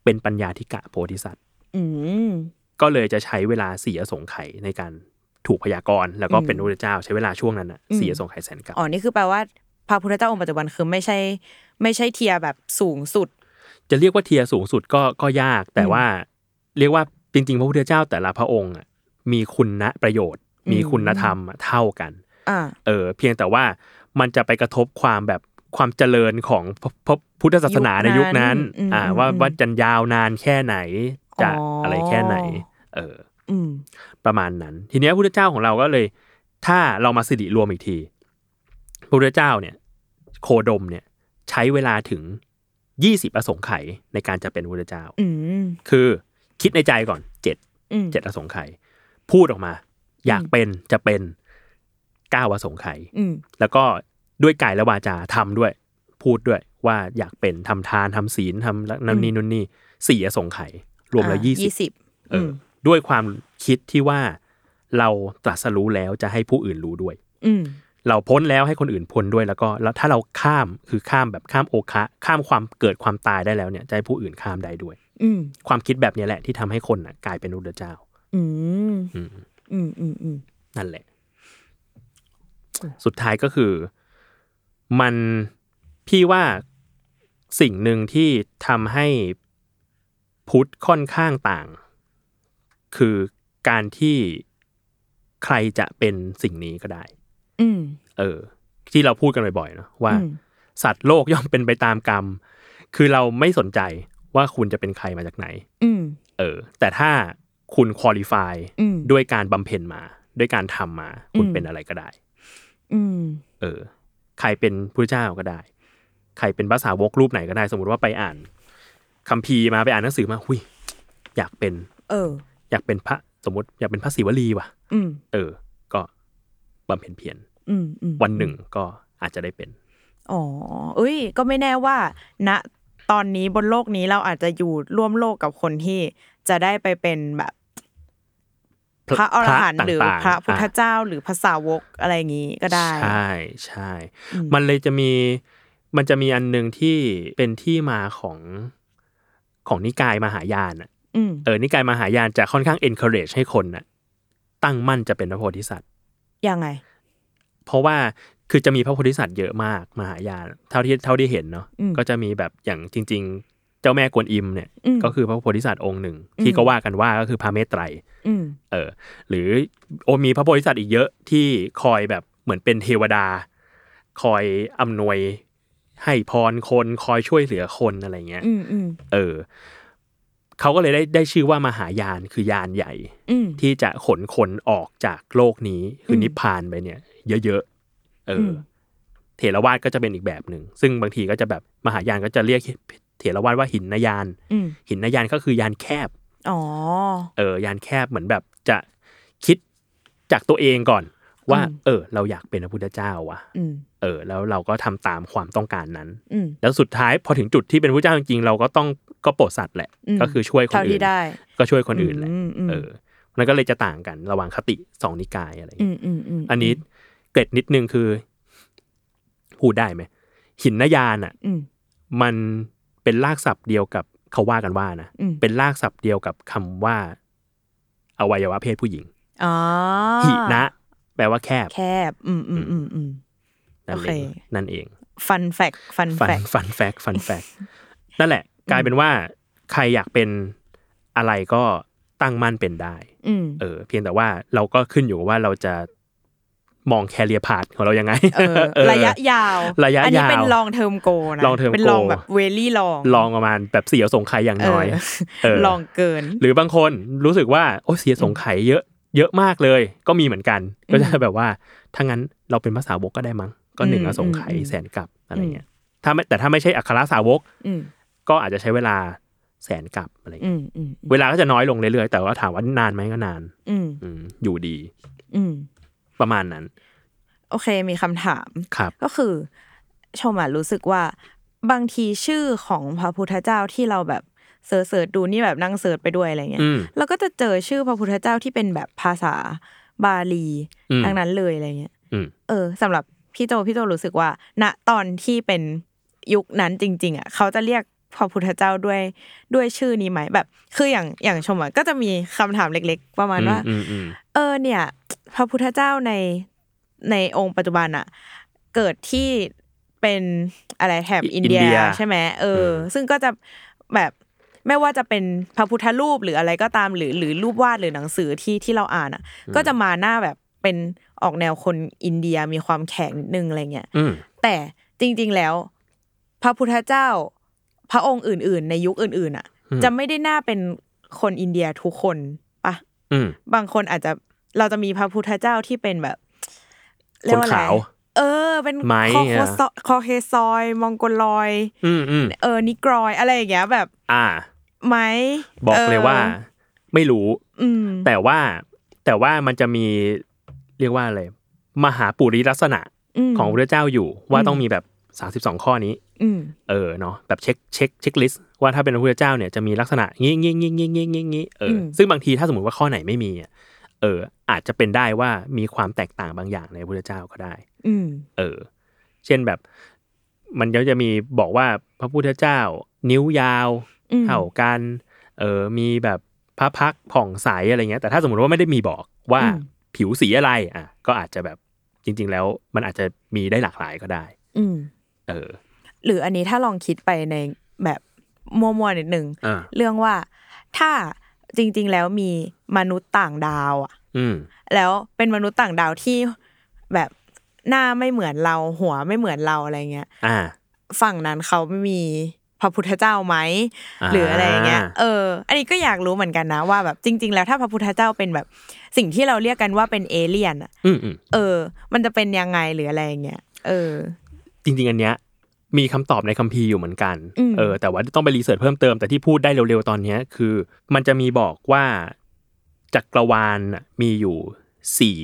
เป็นปัญญาธิกะโพธิสัตว์อืมก็เลยจะใช้เวลาสี่อสงไขยในการถูกพยากรณ์แล้วก็เป็นพระพุทธเจ้าใช้เวลาช่วงนั้นน่ะอืมสี่อสงไขยแสนกัปอ๋อนี่คือแปลว่าพระพุทธเจ้าองค์ปัจจุบันคือไม่ใช่ ไม่ใช่ tier แบบสูงสุด จะเรียกว่า tier สูงสุดก็ก็ยาก แต่ว่าเรียกว่าจริงๆ พระพุทธเจ้าแต่ละพระองค์อะมีคุณประโยชน์ มีคุณธรรมอะเท่ากันอ่าเออ เพียงแต่ว่ามันจะไปกระทบความแบบ ความเจริญของพระพระพุทธศาสนาในยุคนั้นอืมอ่าอืมว่าอืมว่าจะยาวนานแค่ไหน จะอ๋อออะไรแค่ไหน เอออืมประมาณนั้น ทีเนี้ยพระพุทธเจ้าของเราก็เลย ถ้าเรามาสิริรวมอีกทีพระพุทธเจ้าเนี่ย โคดมเนี่ย ใช้เวลาถึงยี่สิบอสงไขยในการจะเป็นพระพุทธเจ้าอืมคือคิดในใจก่อนเจ็ดอืมเจ็ดอสงไขยพูดออกมา อยากเป็นจะเป็นเก้าอสงไขยอืมแล้วก็ ด้วยกายและวาจาทำด้วย พูดด้วยว่าอยากเป็นทำทานทำศีลทำแล้วนั่นนี่นู่นนี่สี่อสงไขยรวมแล้วอ่ายี่สิบสิบเอออ ด้วยความคิดที่ว่าเราตรัสรู้แล้วจะให้ผู้อื่นรู้ด้วย อืมเราพ้นแล้วให้คนอื่นพ้นด้วยแล้วก็แล้วถ้าเราข้ามคือข้ามแบบข้ามโอคะ ข้ามความเกิดความตายได้แล้วเนี่ยจะให้ผู้อื่นข้ามได้ด้วย อืมความคิดแบบนี้แหละที่ทำให้คนน่ะ กลายเป็นพระพุทธเจ้าอืมอืมอืมอืมอืมนั่นแหละ สุดท้ายก็คือ มันพี่ว่าสิ่งหนึ่งที่ทำให้พุทธค่อนข้างต่าง คือการที่ใครจะเป็นสิ่งนี้ก็ได้อืมเออ ที่เราพูดกันบ่อยๆเนอะว่าอืมสัตว์โลกย่อมเป็นไปตามกรรม คือเราไม่สนใจว่าคุณจะเป็นใครมาจากไหนอืมเออ แต่ถ้าคุณคุริฟายอืมด้วยการบำเพ็ญมา ด้วยการทำมา คุณอืมเป็นอะไรก็ได้อืมเออ ใครเป็นพระเจ้าก็ได้ ใครเป็นภาษาวกรูปไหนก็ได้ สมมติว่าไปอ่านคัมภีร์มาไปอ่านหนังสือมาหุยอยากเป็น เออ อยากเป็นพระสมมติอยากเป็นพระศิวลีว่ะอืมเออ ก็บำเพ็ญเพียรอืมอืมวันหนึ่งก็อาจจะได้เป็น อ๋อ เอ้ย ก็ไม่แน่ว่าณตอนนี้บนโลกนี้เราอาจจะอยู่ร่วมโลกกับคนที่จะได้ไปเป็นแบบ พระอรหันต์พระหรือต่างๆพระพุทธอะเจ้าหรือภาษาวกอะไรอย่างนี้ก็ได้ ใช่ใช่ มันเลยจะมีมันจะมีอันหนึ่งที่เป็นที่มาของของนิกายมหายานอะอืมเออนิกายมหายานจะค่อนข้าง encourage ให้คนน่ะตั้งมั่นจะเป็นพระโพธิสัตว์ยังไง เพราะว่าคือจะมีพระโพธิสัตว์เยอะมากมหายานเท่าที่เท่าที่เห็นเนาะอืมก็จะมีแบบอย่างจริงๆ เจ้าแม่กวนอิมเนี่ยอืมก็คือพระโพธิสัตว์องค์หนึ่งอืมที่ก็ว่ากันว่าก็คือพระเมตไตรยอืมเออ หรือโอมีพระโพธิสัตว์อีกเยอะที่คอยแบบเหมือนเป็นเทวดา คอยอำนวยให้พรคนคอยช่วยเหลือคนอะไรเงี้ยอืมอืมเออเขาก็เลยได้ได้ชื่อว่ามหายานคือยานใหญ่อืมที่จะขนคนออกจากโลกนี้คืออมนิพพานไปเนี่ย เยอะๆเอออมเถรวาทก็จะเป็นอีกแบบหนึ่ง ซึ่งบางทีก็จะแบบมหายานก็จะเรียก เถรวาทว่าหินนยานอืมหินนยานก็คือยานแคบอ๋อเออยานแคบเหมือนแบบจะคิดจากตัวเองก่อน ว่าอืมเออ เราอยากเป็นพระพุทธเจ้าวะอืมเออ แล้วเราก็ทำตามความต้องการนั้นอืมแล้วสุดท้ายพอถึงจุดที่เป็นพระเจ้าจริงๆเราก็ต้องก็โปรดสัตว์แหละอืมก็คือช่วยคนเท่าอื่ที่นได้ก็ช่วยคนอื่นแหละอืมอืมเออมันก็เลยจะต่างกันระหว่างคติสองนิกายอะไรอย่างอืเงี้ยมอืมอืมอันนี้เกร็ดนิดนึงคือ พูดได้ไหมหินนยานอะอืมมัน เป็นรากศัพท์เดียวกับเขาว่ากันว่านะอืมเป็นรากศัพท์เดียวกับคำว่า อวัยวะเพศผู้หญิงอ๋อหินะ แปลว่าแคบ แคบ อืมอืมอืมอืมนั่นโอเคเองนั่นเอง fun fact fun fact fun fact fun fact นั่นแหละ กลายเป็นว่า ใครอยากเป็นอะไรก็ตั้งมั่นเป็นได้อืมเออ เพียงแต่ว่าเราก็ขึ้นอยู่กับว่าเราจะ มอง career path ของเรายังไงเออเออระยะยาว ระยะอันนี้ยาวเป็นลองเทอมโกนะ long term เป็นลอง goal แบบเวลี่ลอง long ประมาณแบบสี่อสงไขยอย่างน้อยเออเออ long เกิน หรือบางคนรู้สึกว่าโอ้สี่อสงไขยเยอะเยอะมากเลย ก็มีเหมือนกัน ก็จะแบบว่าถ้างั้นเราเป็นพระสาวกก็ได้มั้งก็หนึ่งอืมอสงไขยอืมแสนกัปอะไรเงี้ยถ้าไม่แต่ถ้าไม่ใช่อัครสาวกอืมก็อาจจะใช้เวลาแสนกับอะไรอืเงี้ยมอืมเวลาก็จะน้อยลงเรื่อยๆแต่ว่าถามว่านานไหมก็นาน อืมอืมอยู่ดี อืม ประมาณนั้น โอเค มีคำถามครับก็คือชมอะรู้สึกว่าบางทีชื่อของพระพุทธเจ้าที่เราแบบ search search ดูนี่แบบนั่ง search ไปด้วยอะไรเงี้ยอืมเราก็จะเจอชื่อพระพุทธเจ้าที่เป็นแบบภาษาบาลีอืมทั้งนั้นเลยอะไรเงี้ยอืมเออสำหรับพี่โจพี่โจรู้สึกว่า ณตอนที่เป็นยุคนั้นจริง ๆอะเขาจะเรียกพระพุทธเจ้าด้วยด้วยชื่อนี้ไหมแบบ คืออย่างอย่างชมอะก็จะมีคำถามเล็ก ๆ ประมาณว่าอืมอืมเออเนี่ย พระพุทธเจ้าในในองค์ปัจจุบันอะเกิดที่เป็นอะไรแถบอินเดียอินเดียใช่ไหมเอออ ซึ่งก็จะแบบไม่ว่าจะเป็นพระพุทธรูปหรืออะไรก็ตามหรือหรือรูปวาดหรือหนังสือที่ที่เราอ่านอะ ก็จะมาหน้าแบบเป็นออกแนวคนอินเดียมีความแข็งนิดนึงอะไรเงี้ยอืมแต่จริง ๆแล้ว พระพุทธเจ้า พระองค์อื่น ๆ ในยุคอื่น ๆ อะอืมจะไม่ได้น่าเป็นคนอินเดียทุกคนปะอืมบางคนอาจจะ เราจะมีพระพุทธเจ้าที่เป็นแบบเรียกว่าอะไรคนขาวเออ เป็นไหมคออะโคซอคอเคซอยมองโกลอยอืมอืมเออนิกรอยอะไรอย่างเงี้ยแบบ อ่าไหมบอกเลยว่า ไม่รู้ อืมแต่ว่าแต่ว่ามันจะมีเรียกว่าอะไรมหาปุริสลักษณะของพระเจ้าอยู่ว่าอืมต้องมีแบบสามสิบสองข้อนี้อืมเออเนาะแบบ check check checklist ว่าถ้าเป็นพระพุทธเจ้าเนี่ยจะมีลักษณะงี้งี้งี้งี้งี้งี้งี้เอออมซึ่งบางทีถ้าสมมติว่าข้อไหนไม่มีอะ เออ อาจจะเป็นได้ว่ามีความแตกต่างบางอย่างในพระพุทธเจ้าก็ได้ อืมเออ เช่นแบบ มันก็จะมีบอกว่าพระพุทธเจ้า นิ้วยาวอืมเท่ากัน เออมีแบบพระพักตร์ผ่องใสอะไรเงี้ย แต่ถ้าสมมติว่าไม่ได้มีบอกว่าอืมผิวสีอะไรอะ ก็อาจจะแบบจริง ๆ แล้วมันอาจจะมีได้หลากหลายก็ได้ อืมเออ หรืออันนี้ถ้าลองคิดไปในแบบมัวๆนิดหนึ่งอ่าเรื่องว่าถ้า จริง ๆ แล้วมีมนุษย์ต่างดาวอะอืมแล้วเป็นมนุษย์ต่างดาวที่แบบหน้าไม่เหมือนเราหัวไม่เหมือนเราอะไรเงี้ยอ่า ฝั่งนั้นเขาไม่มีพระพุทธเจ้าไหมอ่าหรืออะไรอย่างเงี้ยเออ อันนี้ก็อยากรู้เหมือนกันนะว่าแบบจริง ๆ แล้วถ้าพระพุทธเจ้าเป็นแบบสิ่งที่เราเรียกกันว่าเป็นเอเลี่ยนอะอืมอืมเออ มันจะเป็นยังไงหรืออะไรอย่างเงี้ยเออ จริง ๆ อันเนี้ย มีคำตอบในคัมภีร์อยู่เหมือนกันอืมเออ แต่ว่าต้องไปรีเสิร์ชเพิ่มเติม แต่ที่พูดได้เร็วๆตอนเนี้ยคือ มันจะมีบอกว่าจักรวาลน่ะมีอยู่สี่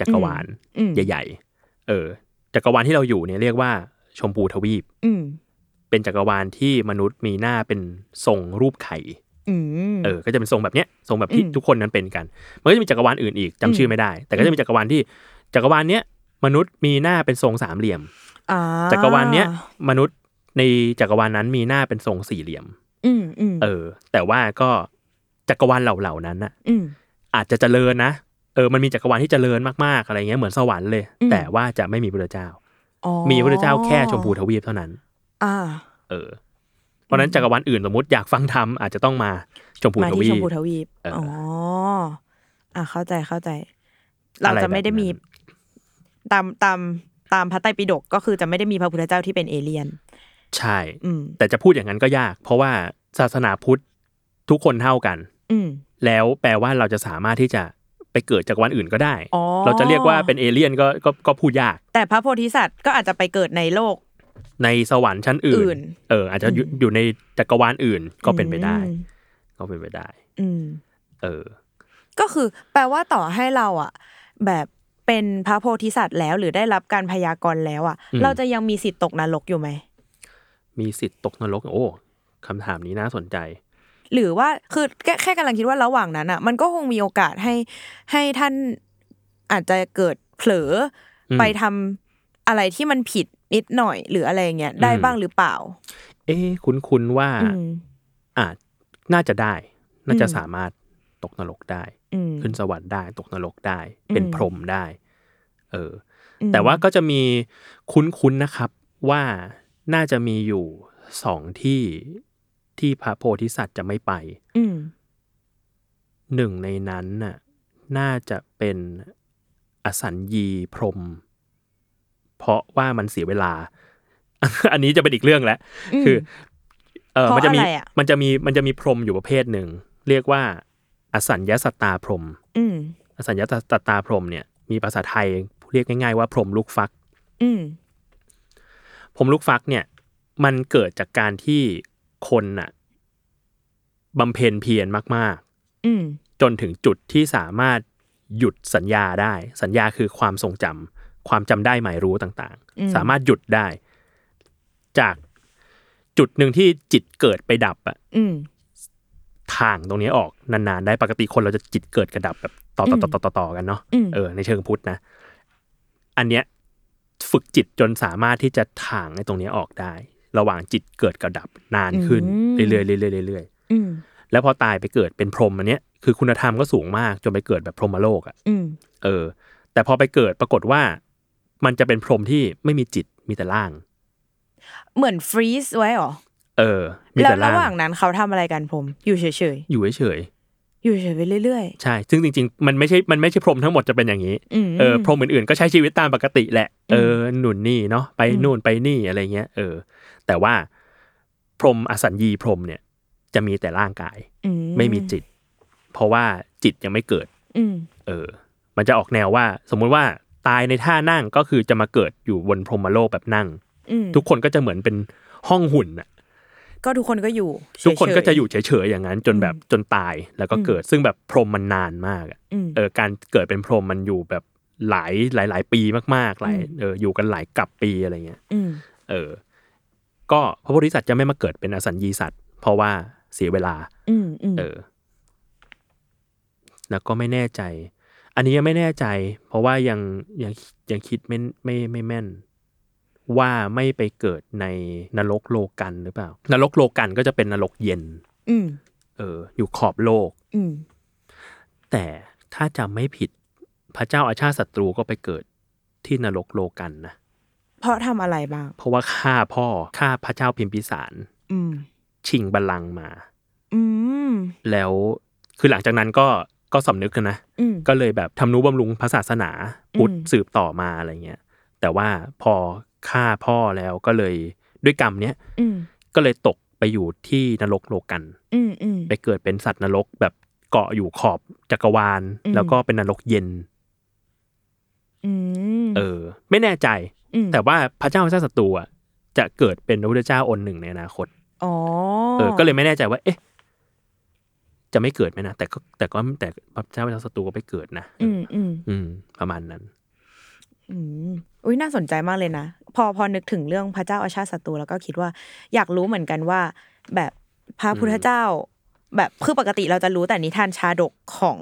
จักรวาลอืมใหญ่ ๆ เออ จักรวาลที่เราอยู่เนี่ยเรียกว่าชมพูทวีปอืมเป็นจักรวาลที่มนุษย์มีหน้าเป็นทรงรูปไข่อืมเออ ก็จะเป็นทรงแบบเนี้ย ทรงแบบที่อืมทุกคนนั้นเป็นกัน มันก็จะมีจักรวาลอื่นอีกจำชื่อไม่ได้ แต่ก็จะมีจักรวาลที่จักรวาลเนี้ยมนุษย์มีหน้าเป็นทรงสามเหลี่ยมอ่า จักรวาลเนี้ยมนุษย์ในจักรวาลนั้นมีหน้าเป็นทรงสี่เหลี่ยมอืมอืมเออ แต่ว่าก็จักรวาลเหล่าๆนั้นน่ะอืมอาจจะเจริญนะเออมันมีจักรวาลที่เจริญมากๆอะไรเงี้ยเหมือนสวรรค์เลยอืมแต่ว่าจะไม่มีพระเจ้าอ๋อมีพระเจ้าแค่ชมพูทวีปเท่านั้น อ่า เออ เพราะฉะนั้นจักรวาลอื่นสมมติอยากฟังธรรมอาจจะต้องมาชมพูมาทที่วีชปมพูทวีปเอออ๋อ๋ออะเข้าใจเข้าใจ เราอะไรจะไม่ได้แบบนั้นมีตามตาม ตามพระไตรปิฎกก็คือจะไม่ได้มีพระพุทธเจ้าที่เป็นเอเลี่ยน ใช่อืมแต่จะพูดอย่างนั้นก็ยาก เพราะว่าศาสนาพุทธทุกคนเท่ากัน อืมแล้วแปลว่าเราจะสามารถที่จะไปเกิดจักรวาลอื่นก็ได้อ๋อเราจะเรียกว่าเป็นเอเลี่ยนก็ก็ก็พูดยาก แต่พระโพธิสัตว์ก็อาจจะไปเกิดในโลก ในสวรรค์ชั้นอื่อื่นนเออ อาจจะอยู่อยู่ในจักรวาลอื่นก็เป็นไปได้อืมก็เป็นไปได้ อืมเออ ก็คือ แปลว่าต่อให้เราอะ แบบ เป็นพระโพธิสัตว์แล้ว หรือได้รับการพยากรณ์แล้วอะอืมเราจะยังมีสิทธิ์ตกนรกอยู่ไหม มีสิทธิ์ตกนรก โอ้คำถามนี้น่าสนใจ หรือว่าคือแค่แค่กำลังคิดว่าระหว่างนั้นอะ มันก็คงมีโอกาสให้ให้ท่านอาจจะเกิดเผลออมไปทำอะไรที่มันผิดนิดหน่อย หรืออะไรอย่างเงี้ยได้อืมบ้างหรือเปล่า เอ๊ะคุ้นๆว่าอืมอาจน่าจะได้ น่าจะอืมสามารถตกนรกได้อืมขึ้นสวรรค์ได้ ตกนรกได้ เป็นอืมพรหมได้ เอออืมแต่ว่าก็จะมีคุ้นๆนะครับว่าน่าจะมีอยู่สองที่ที่พระโพธิสัตว์จะไม่ไปอืมหนึ่งในนั้นน่ะ น่าจะเป็นอสัญญีพรหมเพราะว่ามันเสียเวลา อันนี้จะเป็นอีกเรื่องแล้วอืมคือ เออเพราะมันจะมีอะไรอะมันจะมีมันจะมีพรหมอยู่ประเภทหนึ่ง เรียกว่าอสัญญาสตตาพรหมอืมอสัญญาสตตาพรหมเนี่ย มีภาษาไทย เรียกง่ายๆว่าพรหมลูกฟักอืมพรหมลูกฟักเนี่ย มันเกิดจากการที่คนน่ะบำเพ็ญเพียรมากอืมๆจนถึงจุดที่สามารถหยุดสัญญาได้ สัญญาคือความทรงจำความจำได้หมายรู้ต่างอืมๆสามารถหยุดได้ จากจุดหนึ่งที่จิตเกิดไปดับอะอืมทางตรงนี้ออกนานๆ ได้ปกติคนเราจะจิตเกิดกระดับแบบต่อต่อต่อต่อต่อต่อกันเนาะอืมเออในเชิงพุทธนะ อันเนี้ยฝึกจิตจนสามารถที่จะถางไอ้ตรงเนี้ยออกได้ ระหว่างจิตเกิดกระดับนานขึ้นเรื่อยๆเรื่อยๆเรื่อยอืมๆแล้วพอตายไปเกิดเป็นพรหมอันเนี้ยคือคุณธรรมก็สูงมากจนไปเกิดแบบพรหมโลกอะอืมเออ แต่พอไปเกิดปรากฏว่า มันจะเป็นพรหมที่ไม่มีจิตมีแต่ร่าง เหมือนฟรีซไว้เหรอเออมีแล้วแต่ล่าระหว่างงนั้นเขาทำอะไรกันผมอยู่เฉยอยู่เฉยๆ อยู่เฉยๆไปเรื่อยๆ ใช่ ซึ่งจริงๆ มันไม่ใช่ มันไม่ใช่พรหมทั้งหมดจะเป็นอย่างนี้ๆอืมเออ พรหมอื่นๆ ก็ใช้ชีวิตตามปกติแหละอืมเออ หนุนนี่เนาะ ไปอืมนู่นไปนี่อะไรเงี้ย เออ แต่ว่าพรหมอสัญญีพรหมเนี่ย จะมีแต่ร่างกายอืไม่มีจิต เพราะว่าจิตยังไม่เกิดอืมเออ มันจะออกแนวว่า สมมุติว่าตายในท่านั่งก็คือจะมาเกิดอยู่บนพรหมโลกแบบนั่งอืมทุกคนก็จะเหมือนเป็นห้องหุ่นน่ะ ก็ทุกคนก็อยู่ ทุกคนเฉๆก็จะอยู่เฉยๆอย่างนั้น จนแบบจนตายแล้วก็เกิดซึ่งแบบพรหมมันนานมากอะอืมเออการเกิดเป็นพรหมมันอยู่แบบหลายหลายหลายปีมากๆหลายอืมเอออยู่กันหลายกับปีอะไรเงี้ยอืมเออ ก็พระโพธิสัตว์จะไม่มาเกิดเป็นอสัญญีสัตว์ เพราะว่าเสียเวลาอืมอืมเออ แล้วก็ไม่แน่ใจ อันนี้ยังไม่แน่ใจ เพราะว่ายังยังยังคิดไม่ไม่ไม่แม่น ว่าไม่ไปเกิดในนรกโลกันหรือเปล่า นรกโลกันก็จะเป็นนรกเย็นอืมเออ อยู่ขอบโลกอืมแต่ถ้าจำไม่ผิด พระเจ้าอาชาติศัตรูก็ไปเกิดที่นรกโลกันนะเพราะทำอะไรบ้าง เพราะว่าฆ่าพ่อฆ่าพระเจ้าพิมพิสารอืมชิงบัลลังก์มาอืมแล้วคือหลังจากนั้นก็ก็สำนึกกันนะอืมก็เลยแบบทำนุบำรุงพระศาสนาพุทธอืมสืบต่อมาอะไรเงี้ยแต่ว่าพอ ฆ่าพ่อแล้วก็เลยด้วยกรรมเนี้ยอืมก็เลยตกไปอยู่ที่นรกโลกันอืมอืมไปเกิดเป็นสัตว์นรกแบบเกาะอยู่ขอบจักรวาลอืมแล้วก็เป็นนรกเย็นอืมเออ ไม่แน่ใจอืมแต่ว่าพระเจ้าพระเจ้าศัตรูอะจะเกิดเป็นพระพุทธเจ้าองค์หนึ่งในอนาคตอ๋อเออ ก็เลยไม่แน่ใจว่า เอ๊ะ จะไม่เกิดไหมนะแต่ก็แต่ก็แต่พระเจ้าพระเจ้าศัตรูก็ไปเกิดนะอืมอืมอืมประมาณนั้น อืมอุ้ยน่าสนใจมากเลยนะ พอพอนึกถึงเรื่องพระเจ้าอาชาติศัตรูแล้วก็คิดว่าอยากรู้เหมือนกันว่า แบบพระพุทธเจ้า แบบคือปกติเราจะรู้แต่นิทานชาดกของ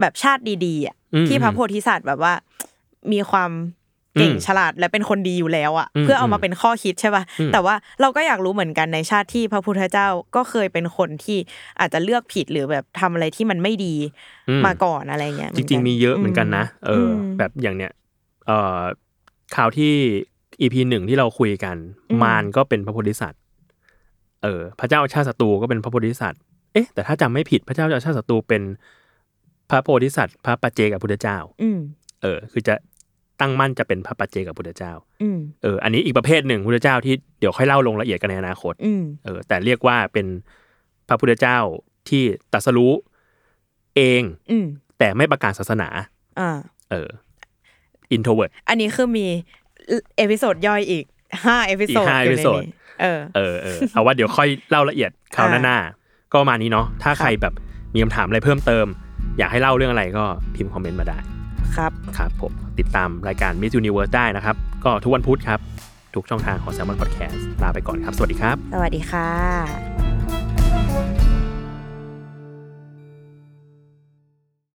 แบบชาติดีๆอะอืมที่พระโพธิสัตว์แบบว่ามีความเก่งอืมฉลาดและเป็นคนดีอยู่แล้วอะอืมเพื่อเอามาเป็นข้อคิดใช่ป่ะอืมแต่ว่าเราก็อยากรู้เหมือนกันในชาติที่พระพุทธเจ้าก็เคยเป็นคนที่อาจจะเลือกผิดหรือแบบทำอะไรที่มันไม่ดีอืมาก่อนอะไรเงี้ยจริง ๆ มีเยอะเหมือนกันนะเอออมแบบอย่างเนี้ยเอ่อ ข่าวที่อีพีหนึ่งที่เราคุยกันอืมมารก็เป็นพระโพธิสัตว์เออ พระเจ้าอาชาติศัตรูก็เป็นพระโพธิสัตว์เอ๊ะแต่ถ้าจำไม่ผิดพระเจ้าอาชาติศัตรูเป็นพระโพธิสัตว์ พระปัจเจกับพุทธเจ้าอืมเออ คือจะตั้งมั่นจะเป็นพระปัจเจกับพุทธเจ้าอืมเออ อันนี้อีกประเภทหนึ่งพุทธเจ้าที่เดี๋ยวค่อยเล่าลงละเอียดกันในอนาคตอืมเออ แต่เรียกว่าเป็นพระพุทธเจ้าที่ตรัสรู้เองอืมแต่ไม่ประกาศศาสนาอ่าเออ introvert อันนี้คือมี episode ย่อยอีกห้าเอพิโซดอีกห้าอยู่ใน episode นี้เออเออเออเอาว่าเดี๋ยวค่อยเล่าละเอียดคราวหอ่าน้าๆก็ประมาณนี้เนาะถ้าใครแบบมีคำถามอะไรเพิ่มเติม อยากให้เล่าเรื่องอะไรก็พิมพ์คอมเมนต์มาได้ครับครับผมติดตามรายการ Myth Universe ได้นะครับ ก็ทุกวันพุธครับ ทุกช่องทางของ Salmon Podcast ลาไปก่อนครับ สวัสดีครับ สวัสดีค่ะ